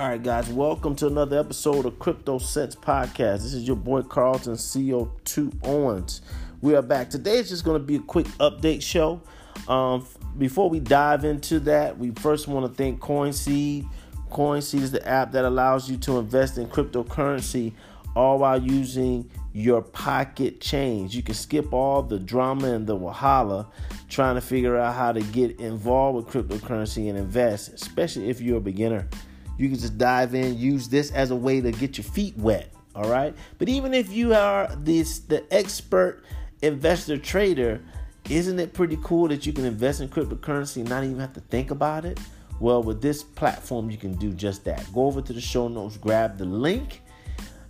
All right, guys, welcome to another episode of Crypto Sense Podcast. This is your boy Carlton CO2 Owens. We are back. Today is just going to be a quick update show. Um, before we dive into that, we first want to thank CoinSeed. CoinSeed is the app that allows you to invest in cryptocurrency all while using your pocket change. You can skip all the drama and the wahala trying to figure out how to get involved with cryptocurrency and invest, especially if you're a beginner. You can just dive in, use this as a way to get your feet wet. All right. But even if you are this the expert investor trader, isn't it pretty cool that you can invest in cryptocurrency and not even have to think about it? Well, with this platform, you can do just that. Go over to the show notes, grab the link,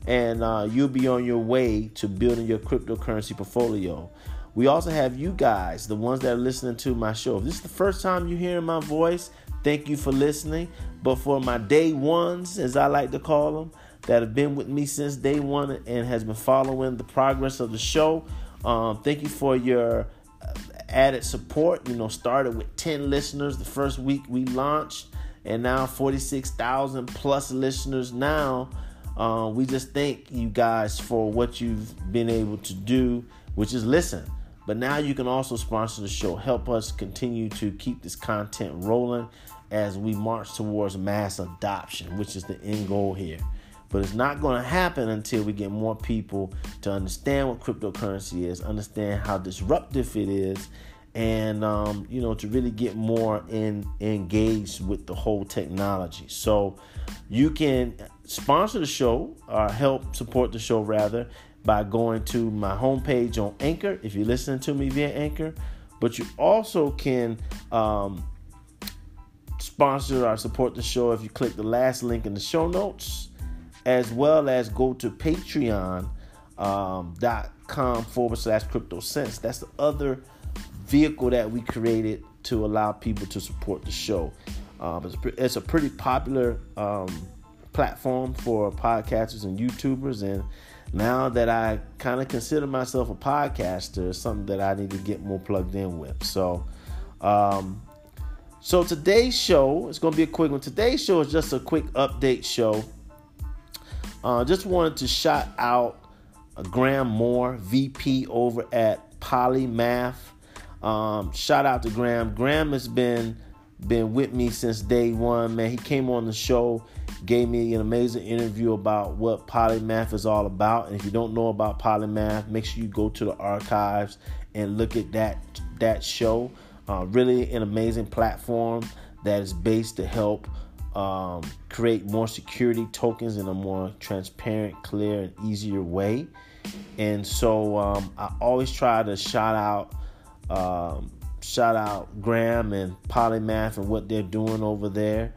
and uh, you'll be on your way to building your cryptocurrency portfolio. We also have you guys, the ones that are listening to my show. If this is the first time you're hearing my voice, thank you for listening. But for my day ones, as I like to call them, that have been with me since day one and has been following the progress of the show, um, thank you for your uh, added support. You know, started with 10 listeners the first week we launched, and now 46,000 plus listeners now. Uh, we just thank you guys for what you've been able to do, which is listen. But now you can also sponsor the show, help us continue to keep this content rolling as we march towards mass adoption, which is the end goal here. But it's not going to happen until we get more people to understand what cryptocurrency is, understand how disruptive it is, and um, you know to really get more in engaged with the whole technology. So you can sponsor the show or help support the show rather by going to my homepage on Anchor if you're listening to me via Anchor. But you also can um, sponsor or support the show if you click the last link in the show notes, as well as go to patreon.com um, forward slash crypto sense. That's the other vehicle that we created to allow people to support the show. Um, it's, it's, a pretty popular um, platform for podcasters and YouTubers. And now that I kind of consider myself a podcaster, something that I need to get more plugged in with. So, um, so today's show is going to be a quick one. Today's show is just a quick update show. Uh, just wanted to shout out Graham Moore, VP over at Polymath. Um, shout out to Graham. Graham has been been with me since day one. Man, he came on the show, gave me an amazing interview about what Polymath is all about. And if you don't know about Polymath, make sure you go to the archives and look at that that show. Uh, really an amazing platform that is based to help um, create more security tokens in a more transparent, clear, and easier way. And so um, I always try to shout out, um, shout out Graham and Polymath and what they're doing over there.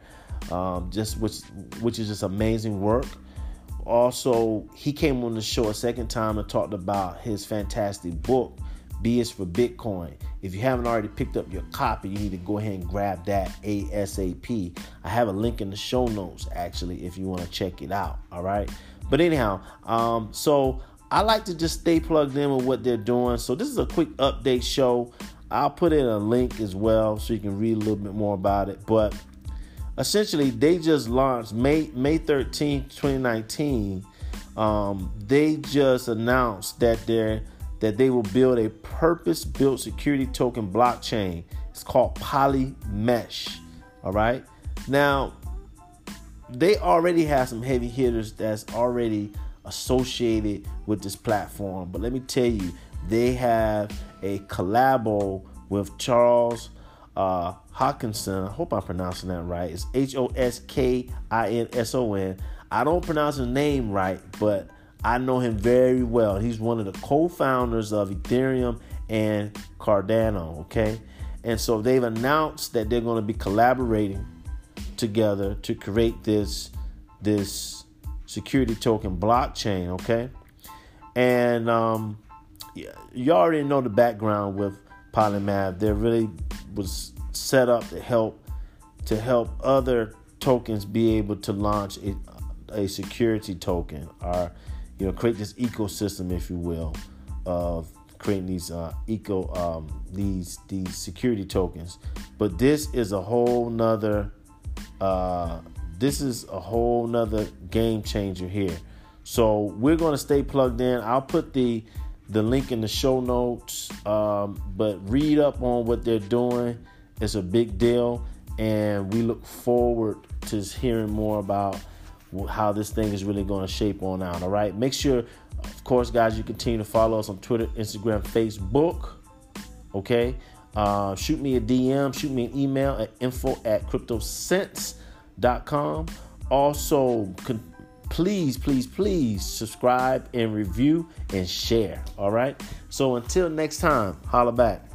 Um, just which which is just amazing work. Also, he came on the show a second time and talked about his fantastic book, B is for Bitcoin. If you haven't already picked up your copy, you need to go ahead and grab that ASAP. I have a link in the show notes actually if you want to check it out. All right. But anyhow, um, so I like to just stay plugged in with what they're doing. So this is a quick update show. I'll put in a link as well so you can read a little bit more about it. But essentially, they just launched May May 13th, 2019. Um, they just announced that they're that they will build a purpose built security token blockchain. It's called Polymesh. All right. Now, they already have some heavy hitters that's already associated with this platform. But let me tell you, they have a collabo with Charles uh, Hoskinson. I hope I'm pronouncing that right. It's H O S K I N S O N. I don't pronounce his name right, but I know him very well. He's one of the co-founders of Ethereum and Cardano, okay? And so they've announced that they're going to be collaborating together to create this this security token blockchain, okay? And um you already know the background with Polymath. They really was set up to help to help other tokens be able to launch a, a security token or you know, create this ecosystem, if you will, of creating these uh, eco um, these these security tokens. But this is a whole nother uh, this is a whole nother game changer here. So we're gonna stay plugged in. I'll put the the link in the show notes. Um, but read up on what they're doing. It's a big deal, and we look forward to hearing more about how this thing is really going to shape on out. All right. Make sure, of course, guys, you continue to follow us on Twitter, Instagram, Facebook. Okay. Uh, shoot me a DM, shoot me an email at info at cryptosense.com. Also, please, please, please subscribe and review and share. All right. So until next time, holla back.